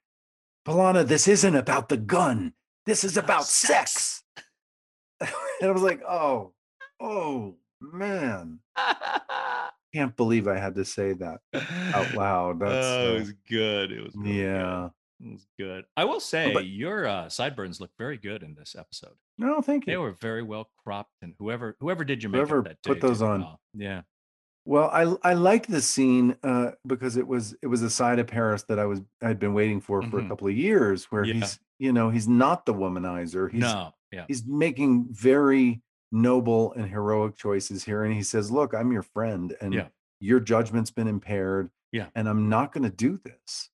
"B'Elanna, this isn't about the gun. This is about sex." and I was like, "Oh, oh man, can't believe I had to say that out loud." That's oh, uh, it was good. It was really good. yeah. It was good. I will say but- your uh, sideburns look very good in this episode. No, thank you. They were very well cropped, and whoever whoever did your makeup Whoever that day put those on. well. Yeah. Well, I I liked the scene uh, because it was it was a side of Paris that I was I'd been waiting for for a Mhm. couple of years, where Yeah. he's you know he's not the womanizer. He's no. Yeah. he's making very noble and heroic choices here, and he says, "Look, I'm your friend, and Yeah. your judgment's been impaired, Yeah. and I'm not going to do this."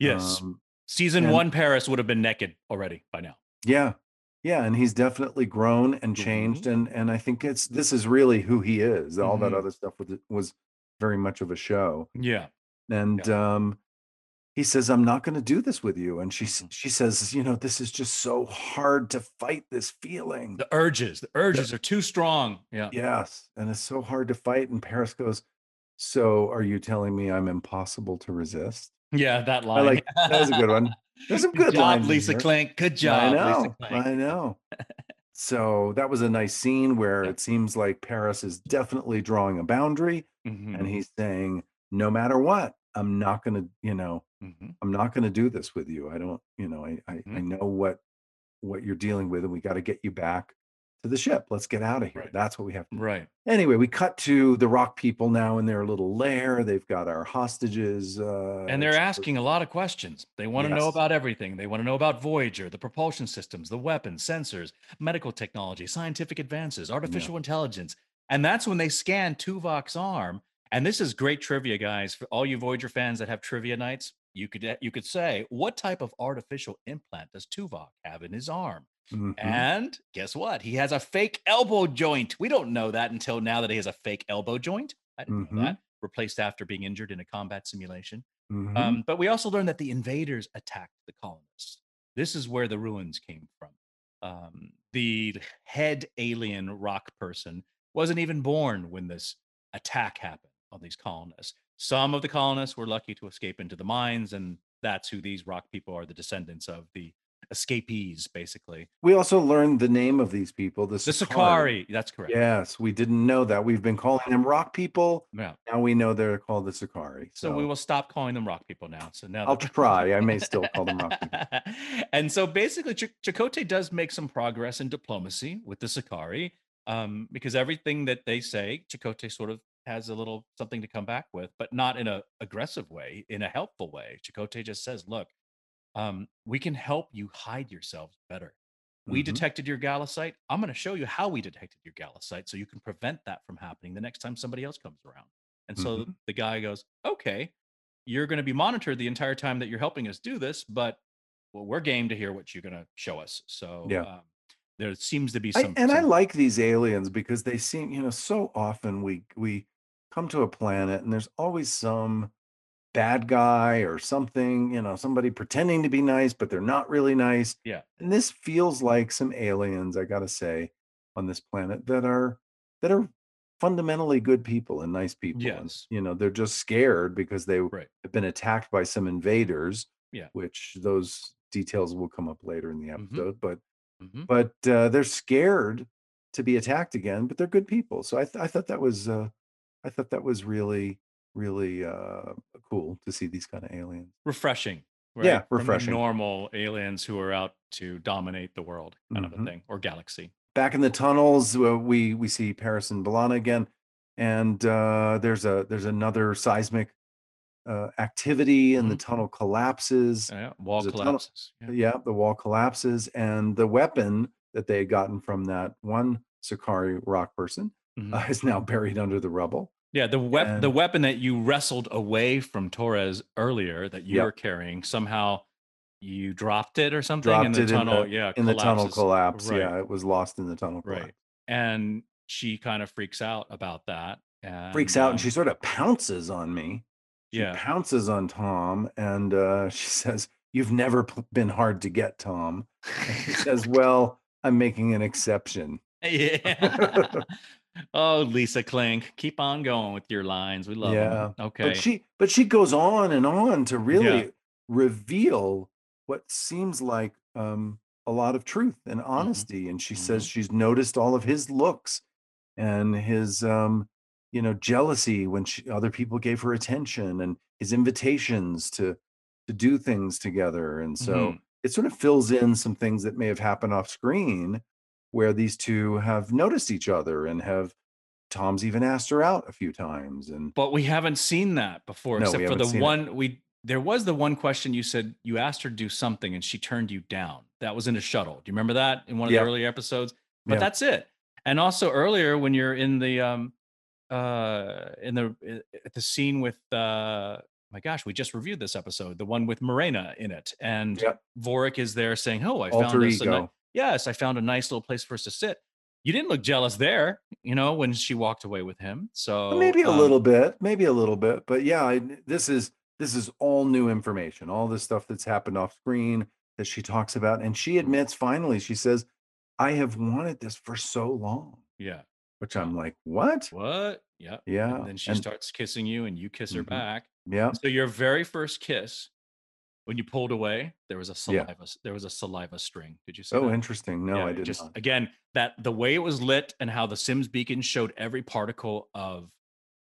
Yes. Um, Season And- one, Paris would have been naked already by now. Yeah. Yeah, and he's definitely grown and changed and and I think it's this is really who he is. All that Mhm. other stuff was was very much of a show. Yeah. And um he says I'm not going to do this with you and she Mhm. she says, you know, this is just so hard to fight this feeling. The urges, the urges are too strong. Yeah. Yes, and it's so hard to fight and Paris goes, "So are you telling me I'm impossible to resist?" Yeah, that line. I like- that was a good one. There's some good job, lines in Lisa here. Klink. Good I job, know. Lisa. I know. So that was a nice scene where Yeah. it seems like Paris is definitely drawing a boundary Mhm, and he's saying, no matter what, I'm not going to, you know, mhm. I'm not going to do this with you. I don't, you know, I, I, I Mhm. know what, what you're dealing with and we got to get you back to the ship. Let's get out of here. Right. That's what we have to do. Right. Anyway, we cut to the rock people now in their little lair. They've got our hostages. Uh, And they're asking a lot of questions. They want to know about everything. They want to know about Voyager, the propulsion systems, the weapons, sensors, medical technology, scientific advances, artificial intelligence. And that's when they scan Tuvok's arm. And this is great trivia, guys. For all you Voyager fans that have trivia nights, you could you could say, what type of artificial implant does Tuvok have in his arm? Mhm. And guess what? He has a fake elbow joint. We don't know that until now that he has a fake elbow joint. I didn't know that. Replaced after being injured in a combat simulation. Mhm. Um, but we also learned that the invaders attacked the colonists. This is where the ruins came from. Um, the head alien rock person wasn't even born when this attack happened on these colonists. Some of the colonists were lucky to escape into the mines, and that's who these rock people are the descendants of the escapees, basically. we also learned the name of these people. The, The Sakari. That's correct. Yes, we didn't know that. We've been calling them rock people. Yeah. Now we know they're called the Sakari. So, we will stop calling them rock people now. So now I'll try. I may still call them rock people. and so basically, Ch- Chakotay does make some progress in diplomacy with the Sakari, um, because everything that they say, Chakotay sort of has a little something to come back with, but not in a aggressive way, in a helpful way. Chakotay just says, "Look, um, we can help you hide yourselves better. We Mhm. detected your gallicite. I'm going to show you how we detected your gallicite, so you can prevent that from happening the next time somebody else comes around." And so Mhm. the guy goes, "Okay." you're going to be monitored the entire time that you're helping us do this, but well, we're game to hear what you're going to show us. So Yeah. um, there seems to be I, some. and I like these aliens because they seem, you know, so often we we come to a planet and there's always some bad guy or something, you know, somebody pretending to be nice, but they're not really nice. Yeah. And this feels like some aliens, I gotta say, on this planet that are that are fundamentally good people and nice people. and, Yes. you know, they're just scared because they Right. have been attacked by some invaders. Yeah. Which those details will come up later in the Mhm. episode. But Mhm. but uh, they're scared to be attacked again but they're good people so i, th- I thought that was uh, i thought that was really really uh, cool to see these kind of aliens refreshing. Yeah, From the refreshing. normal aliens who are out to dominate the world, kind of a Mhm. thing, or galaxy. back in the tunnels uh, we we see paris and B'Elanna again and uh, there's a there's another seismic uh, activity and the Mhm. tunnel collapses Yeah, wall There's tunnel- collapses. Yeah. yeah the wall collapses and the weapon that they had gotten from that one sakari rock person Mhm. uh, is now buried under the rubble Yeah, the wep- the weapon that you wrestled away from Torres earlier that you Yep. were carrying somehow you dropped it or something dropped in the tunnel. in the, yeah, in the tunnel collapses. collapse. Right. Yeah, it was lost in the tunnel Right. And she kind of freaks out about that. And, Freaks out and um, she sort of pounces on me. She yeah, pounces on Tom and uh, she says, "You've never p- been hard to get, Tom." And he says, "Well, I'm making an exception." yeah. oh, Lisa Klink, keep on going with your lines. We love Yeah, them. Okay. But she but she goes on and on to really Yeah. reveal what seems like um, a lot of truth and Mm-hmm. honesty. And she says she's noticed all of his looks and his um, you know jealousy when she, other people gave her attention and his invitations to to do things together. And so Mhm. it sort of fills in some things that may have happened off screen where these two have noticed each other and have Tom's even asked her out a few times and but we haven't seen that before, No, except for the seen it. one we. There was the one question you said you asked her to do something and she turned you down. That was in a shuttle. Do you remember that in one of Yeah. the earlier episodes? But Yeah. that's it. And also earlier when you're in the um uh in the at the scene with uh my gosh, we just reviewed this episode, the one with Marayna in it, and Yep. Vorik is there saying, "Oh, I Alter found ni- ego. Yes, I found a nice little place for us to sit." You didn't look jealous there, you know, when she walked away with him. So maybe a um, little bit, maybe a little bit, but yeah, I, this is this is all new information, all this stuff that's happened off screen that she talks about, and she admits finally, she says, "I have wanted this for so long," Yeah. which I'm like, what? What? Yeah. Yeah, And then she and starts kissing you, and you kiss her Mhm. back. yeah, So your very first kiss, when you pulled away, there was a saliva. s- There was a saliva string. Did you see oh, that? interesting. No, Yeah, I did just not. again that the way it was lit and how the Sims beacon showed every particle of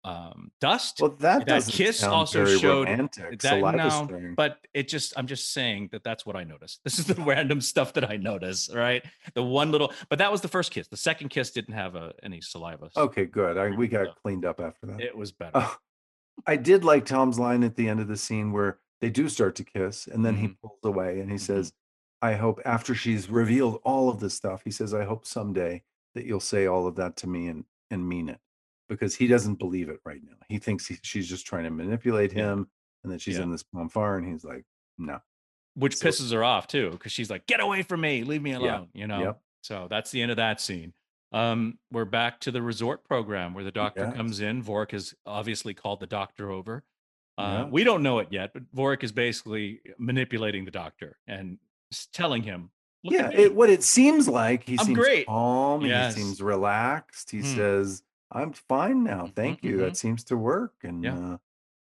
um, dust. Well, that that kiss also showed romantic. that Saliva no, string. but it just I'm just saying that that's what I noticed. This is the random stuff that I notice, right? The one little, but that was the first kiss. The second kiss didn't have a, any saliva. Okay, good. I, we got So cleaned up after that. it was better. Oh, I did like Tom's line at the end of the scene where they do start to kiss, and then he Mhm. pulls away and he Mhm. says, I hope after she's revealed all of this stuff, he says, I hope someday that you'll say all of that to me and and mean it. Because he doesn't believe it right now. He thinks he, she's just trying to manipulate Yeah. him and that she's Yeah. in this Pon farr, and he's like, No. which So- pisses her off too because she's like get away from me leave me alone you know Yep. so that's the end of that scene um we're back to the resort program where the doctor Yes. comes in Vorik has obviously called the doctor over uh, Yeah. we don't know it yet but Vorik is basically manipulating the doctor and telling him Look yeah, it, what it seems like, he I'm seems great. calm, Yes. he seems relaxed. He Hmm. says, I'm fine now. Mhm, Thank you. mhm. That seems to work. And Yeah. uh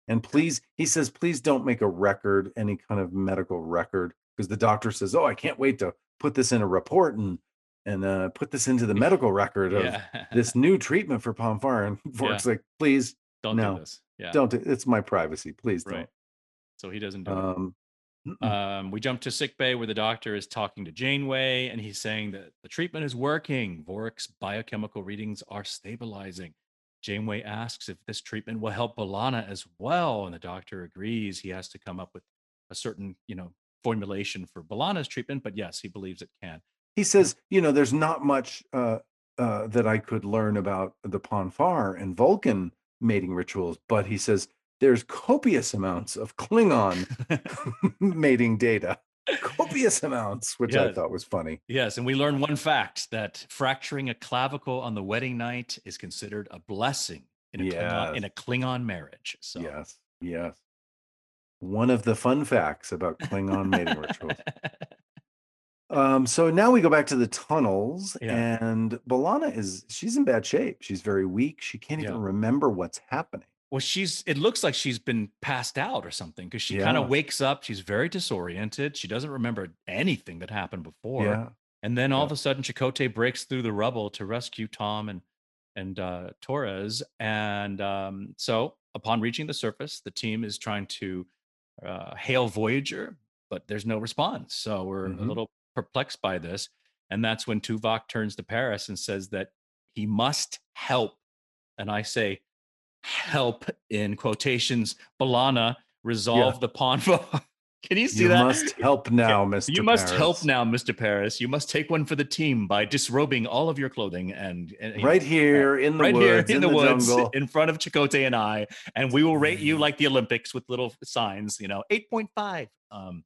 and please, he says, please don't make a record, any kind of medical record, because the doctor says, Oh, I can't wait to put this in a report and and uh put this into the medical record of yeah this new treatment for Pon farr. And Vorik's like, please don't no, do this yeah don't do, it's my privacy. Please don't. right so he doesn't do don't. it Um. Um, we jump to sick bay where the doctor is talking to Janeway and he's saying that the treatment is working. Vorik's biochemical readings are stabilizing. Janeway asks if this treatment will help B'Elanna as well, and the doctor agrees. He has to come up with a certain, you know, formulation for B'Elanna's treatment, but yes, he believes it can. he says, you know, there's not much uh, uh, that I could learn about the Pon farr and Vulcan mating rituals, but he says there's copious amounts of Klingon mating data, copious amounts, which I thought was funny. yes, and we learn one fact that fracturing a clavicle on the wedding night is considered a blessing in a, Klingon, in a Klingon marriage. So Yes, yes. One of the fun facts about Klingon mating rituals. Um, so now we go back to the tunnels, Yeah. and B'Elanna is she's in bad shape. She's very weak. She can't even remember what's happening. Well, she's it looks like she's been passed out or something because she kind of wakes up. She's very disoriented. She doesn't remember anything that happened before. Yeah. And then all Yeah. of a sudden, Chakotay breaks through the rubble to rescue Tom and and uh, Torres. And um, so, upon reaching the surface, the team is trying to uh, hail Voyager, but there's no response. So we're a Mhm. little perplexed by this. And that's when Tuvok turns to Paris and says that he must help. And I say, help in quotations, B'Elanna resolve the pawn. Can you see You that? You must help now, Mr. You must help now, Mr. Paris. You must take one for the team by disrobing all of your clothing and, and Right here in the right woods, here in, in, the, woods, jungle. in front of Chakotay and I, and we will rate you like the Olympics with little signs, you know, eight point five. Um,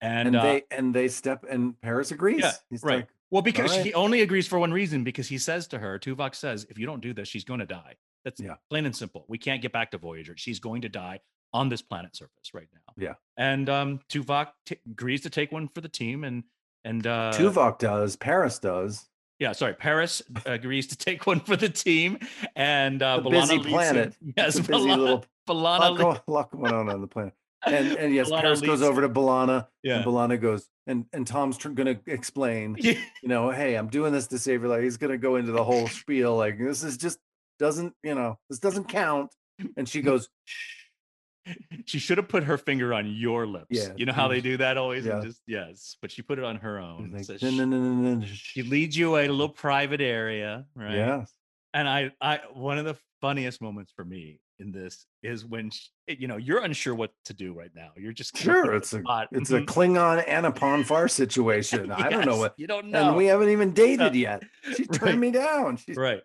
and, and uh, they and they step and Paris agrees. yeah, He's right. like, well, because right. he only agrees for one reason, because he says to her, Tuvok says, if you don't do this, she's going to die. That's Yeah. plain and simple. We can't get back to Voyager. She's going to die on this planet surface right now. Yeah. And um, Tuvok t- agrees to take one for the team, and and uh, Tuvok does, Paris does. yeah, sorry, Paris agrees to take one for the team, and uh, A B'Elanna busy him- planet. Yes, a busy B'Elanna- little B'Elanna lot, le- lot going on on the planet. And and yes, Paris goes over to B'Elanna, Yeah. and B'Elanna goes, and and Tom's tr- gonna explain, you know, hey, I'm doing this to save your life. He's gonna go into the whole spiel, like this is just doesn't, you know, this doesn't count. And she goes, she should have put her finger on your lips. Yeah, you know how mm. they do that always. and Yeah. just yes, but she put it on her own. He's So she, she leads you away to a little private area, right? Yes. And I, I, one of the funniest moments for me in this is when sh you know you're unsure what to do right now. You're just Sure, it's a spot. it's a Mhm. Klingon and a Pon farr situation. I don't know what you don't know. and we haven't even dated yet. She Right. turned me down. She's right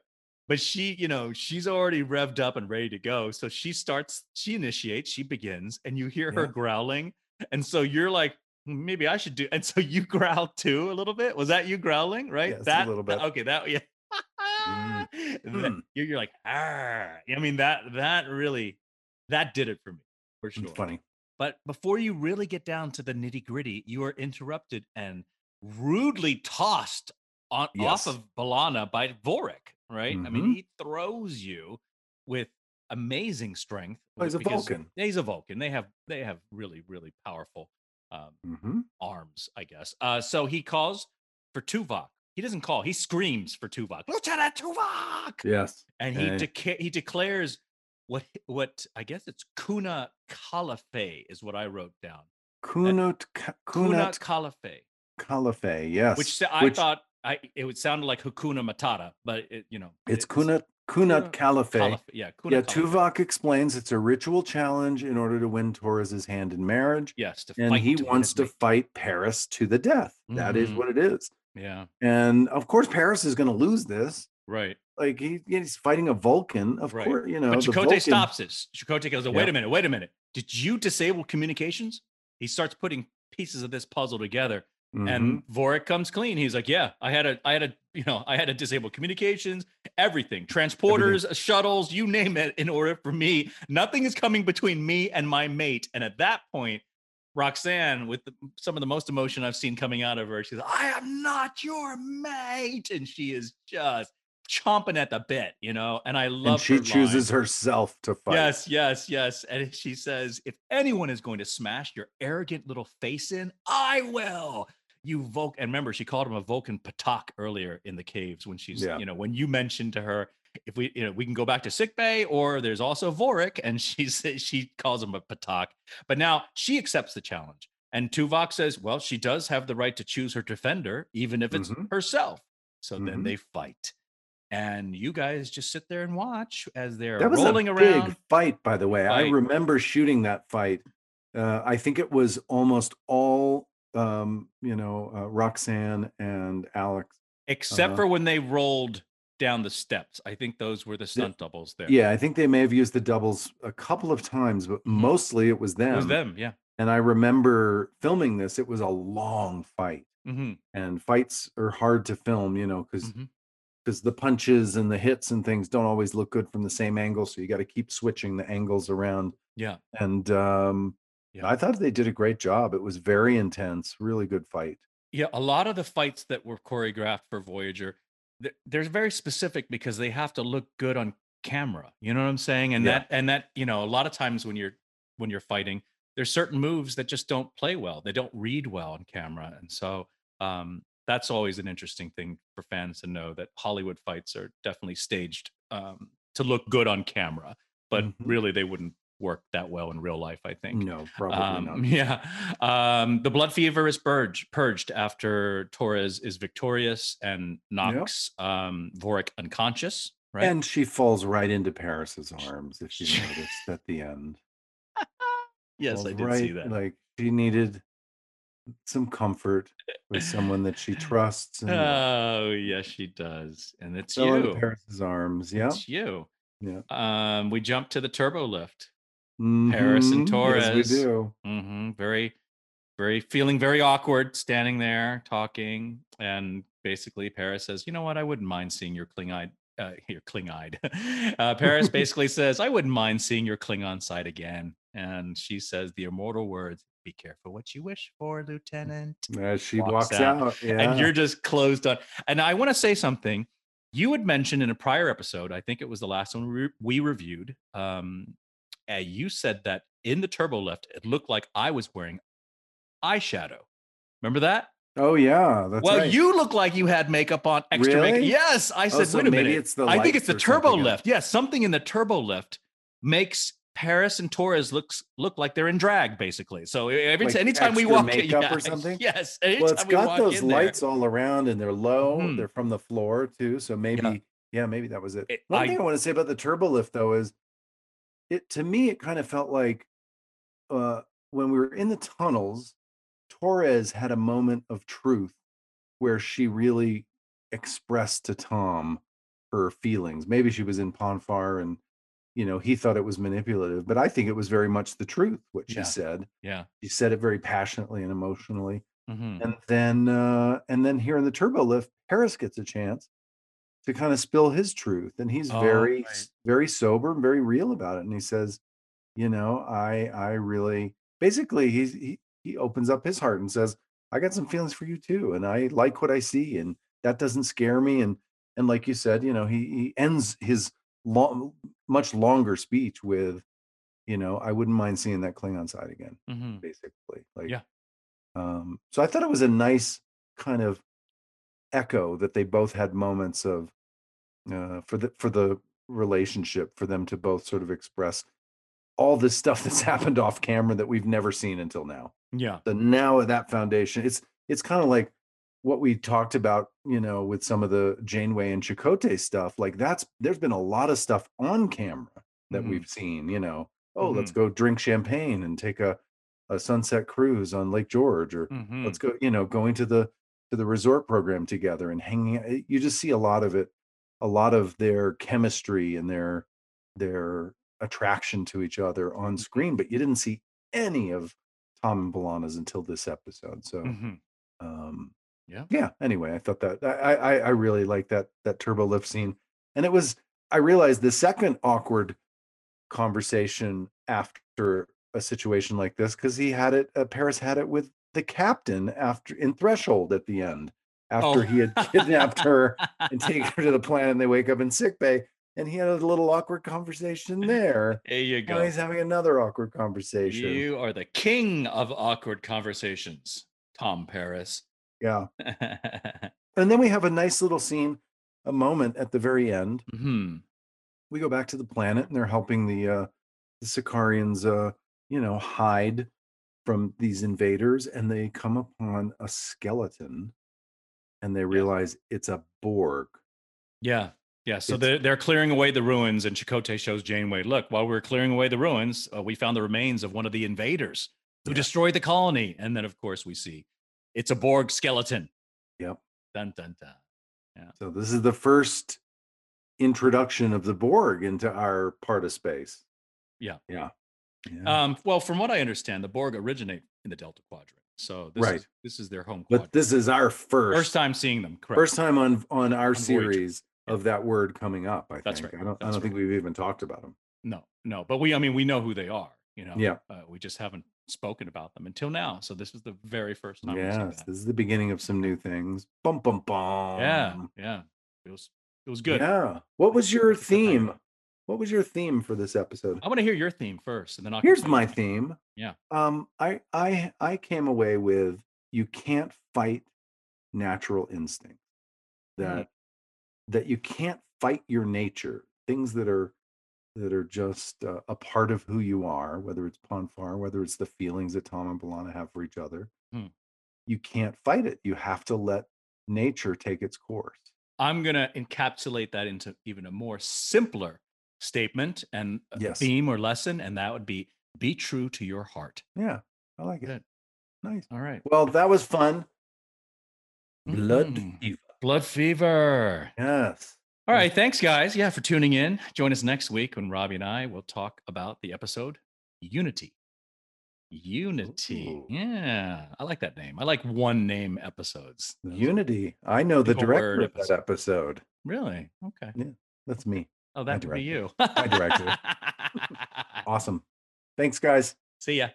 but she, you know, she's already revved up and ready to go. So she starts, she initiates, she begins, and you hear her Yeah. growling. And so you're like, "Hmm, maybe I should do. And so you growl too a little bit. Was that you growling? Right? Yes, a little bit. Okay, that yeah. Mm. Mm. you're, you're like, ah. I mean, that that really that did it for me for sure. It's funny. But before you really get down to the nitty gritty, you are interrupted and rudely tossed on Yes. off of B'Elanna by Vorik, right? I mean, Mhm. he throws you with amazing strength. Well, he's a Vulcan. He's a Vulcan. They have they have really really powerful um, hmm arms, I guess. Uh, so he calls for Tuvok. He doesn't call. He screams for Tuvok, Lieutenant Tuvok, Yes. and he deca- he declares what what I guess it's Kuna Caliphate is what I wrote down. Kunut Kunut Caliphate, Caliphate. Yes. which I which- thought I it would sound like Hakuna Matata, but it, you know it's it- Kunut Kuna Kunut Caliphate. Caliph- yeah, Kuna Yeah. Tuvok explains it's a ritual challenge in order to win Torres's hand in marriage, Yes, to and fight he wants to fight Paris to the death. That is Mhm. what it is. Yeah, And of course, Paris is going to lose this. right. Like he, he's fighting a Vulcan, of Right. course. You know, But Chakotay Vulcan- stops it. Chakotay goes, "Wait Yeah. a minute, wait a minute. Did you disable communications?" He starts putting pieces of this puzzle together, Mhm. and Vorik comes clean. He's like, "Yeah, I had a, I had a, you know, I had to disable communications, everything, transporters, shuttles, you name it, in order for me. Nothing is coming between me and my mate." And at that point, Roxanne, with the, some of the most emotion I've seen coming out of her, she's, like, "I am not your mate," and she is just chomping at the bit, you know. And I love. and she her line. chooses herself to fight. Yes, yes, yes. And she says, if anyone is going to smash your arrogant little face in, I will. You Vulcan. And remember, she called him a Vulcan Patak earlier in the caves when she's, Yeah. you know, when you mentioned to her, if we, you know, we can go back to sick bay or there's also Vorik, and she says she calls him a Patak. But now she accepts the challenge. And Tuvok says, well, she does have the right to choose her defender, even if it's Mhm. herself. So then Mhm. they fight. And you guys just sit there and watch as they're That was rolling a around. big fight, by the way. I remember shooting that fight. Uh, I think it was almost all, um, you know, uh, Roxanne and Alex. except Uh-huh. for when they rolled down the steps. I think those were the stunt doubles there. Yeah, I think they may have used the doubles a couple of times, but mostly it was them. Mm-hmm. it was them. Yeah. And I remember filming this. It was a long fight, hmm and fights are hard to film, you know, because because the punches and the hits and things don't always look good from the same angle. So you got to keep switching the angles around. Yeah. And um, Yeah. I thought they did a great job. It was very intense, really good fight. Yeah. A lot of the fights that were choreographed for Voyager, they're very specific because they have to look good on camera. You know what I'm saying? And Yeah. that, and that, you know, a lot of times when you're, when you're fighting, there's certain moves that just don't play well. They don't read well on camera. And so, um, that's always an interesting thing for fans to know that Hollywood fights are definitely staged um, to look good on camera, but Mhm. really they wouldn't work that well in real life. I think. No, probably Um, not. yeah. Um, the blood fever is purged, purged after Torres is victorious and knocks um, Vorik unconscious. Right. And she falls right into Paris's arms, if you noticed at the end. yes, Falls I did right, see that. Like she needed some comfort with someone that she trusts. And oh, yes, she does. And it's you. Paris's arms. Yeah. It's you. Yeah. Um, we jump to the turbo lift. Paris and Mhm, Yes, Torres. we do. hmm Very, very feeling very awkward standing there talking. And basically, Paris says, You know what? I wouldn't mind seeing your Kling-eyed. Uh, your Kling-eyed. uh, Paris basically says, I wouldn't mind seeing your Klingon side again. And she says the immortal words, Be careful what you wish for, Lieutenant. As she Walks walks, out, out. Yeah. And you're just closed on. And I want to say something. You had mentioned in a prior episode, I think it was the last one we, we reviewed. Um, uh, you said that in the turbo lift, it looked like I was wearing eyeshadow. Remember that? oh yeah. That's well, right. you look like you had makeup on, extra makeup. Really? Yes, I Oh, said, so wait a maybe minute. it's the I think it's the turbo lift. Yes, something in the turbo lift makes Paris and Torres looks look like they're in drag, basically. So every Like anytime we walk in, makeup or something? yes, well, it's we got those in there- lights all around and they're low. Mhm. They're from the floor too. So maybe, yeah, maybe that was it. It- One I- thing I want to say about the turbo lift though is it to me it kind of felt like uh when we were in the tunnels, Torres had a moment of truth where she really expressed to Tom her feelings. Maybe she was in Pon farr and you know he thought it was manipulative, but I think it was very much the truth what she Yeah. said. Yeah. She said it very passionately and emotionally. Mhm. And then uh and then here in the turbo lift, Paris gets a chance to kind of spill his truth. And he's Oh, very, right. very sober and very real about it. And he says, you know, I I really basically he's he he opens up his heart and says, I got some feelings for you too. And I like what I see. And that doesn't scare me. And and like you said, you know, he he ends his long much longer speech with, you know, I wouldn't mind seeing that Klingon side again, Mhm. basically. Like Yeah. um, so I thought it was a nice kind of echo that they both had moments of uh, for the for the relationship for them to both sort of express all this stuff that's happened off camera that we've never seen until now. Yeah. So now at that foundation, it's it's kind of like what we talked about, you know, with some of the Janeway and Chakotay stuff. Like that's there's been a lot of stuff on camera that Mhm. we've seen, you know. Oh, Mm-hmm. let's go drink champagne and take a, a sunset cruise on Lake George or Mhm. let's go, you know, going to the to the resort program together and hanging. You just see a lot of it, a lot of their chemistry and their their attraction to each other on screen, but you didn't see any of Tom and B'Elanna's until this episode. So Mhm. um Yeah. yeah anyway i thought that i i i really like that that turbo lift scene and it was i realized the second awkward conversation after a situation like this because he had it uh, paris had it with the captain after in threshold at the end after Oh. he had kidnapped her and taken her to the planet and they wake up in sick bay and he had a little awkward conversation there There you now go. he's having another awkward conversation You are the king of awkward conversations, Tom Paris. yeah and then we have a nice little scene a moment at the very end hmm we go back to the planet and they're helping the uh the Sicarians uh you know hide from these invaders and they come upon a skeleton and they realize it's a Borg. Yeah. Yeah. So It's- they're, they're clearing away the ruins, and Chakotay shows Janeway, look, while we're clearing away the ruins, uh, we found the remains of one of the invaders who Yeah. destroyed the colony. And then, of course, we see it's a Borg skeleton. Yep. Dun, dun, dun. So this is the first introduction of the Borg into our part of space. Yeah. Yeah. Yeah. Um, well, from what I understand, the Borg originate in the Delta Quadrant. So this, Right. is, this is their home but this is our first First time seeing them. Correct. first time on on our On Voyager. series of that word coming up. I think. That's right. I don't I don't think we've even talked about them. No, no, but we, I mean, we know who they are. You know, Yeah. uh, we just haven't spoken about them until now. So this is the very first time. Yes, that. this is the beginning of some new things. Bum bum bum. Yeah, yeah, it was, it was good. Yeah. What was your Good for timing. theme? What was your theme for this episode? I want to hear your theme first, and then I'll. Here's my theme. Yeah. Um, I I I came away with you can't fight natural instinct. Mm. That that you can't fight your nature. Things that are that are just uh, a part of who you are, whether it's Pon farr, whether it's the feelings that Tom and B'Elanna have for each other. Hmm. You can't fight it. You have to let nature take its course. I'm gonna encapsulate that into even a more simpler statement and Yes. theme or lesson, and that would be: be true to your heart. Yeah, I like it. Good. Nice. All right. Well, that was fun. Blood Mhm. fever. Blood fever. Yes. All right. Thanks, guys. Yeah, for tuning in. Join us next week when Robbie and I will talk about the episode Unity. Unity. Ooh. Yeah. I like that name. I like one name episodes. Those- Unity. I know the director of that episode. Really? Okay. Yeah. That's me. Oh, that would be you. I directed. Awesome. Thanks, guys. See ya.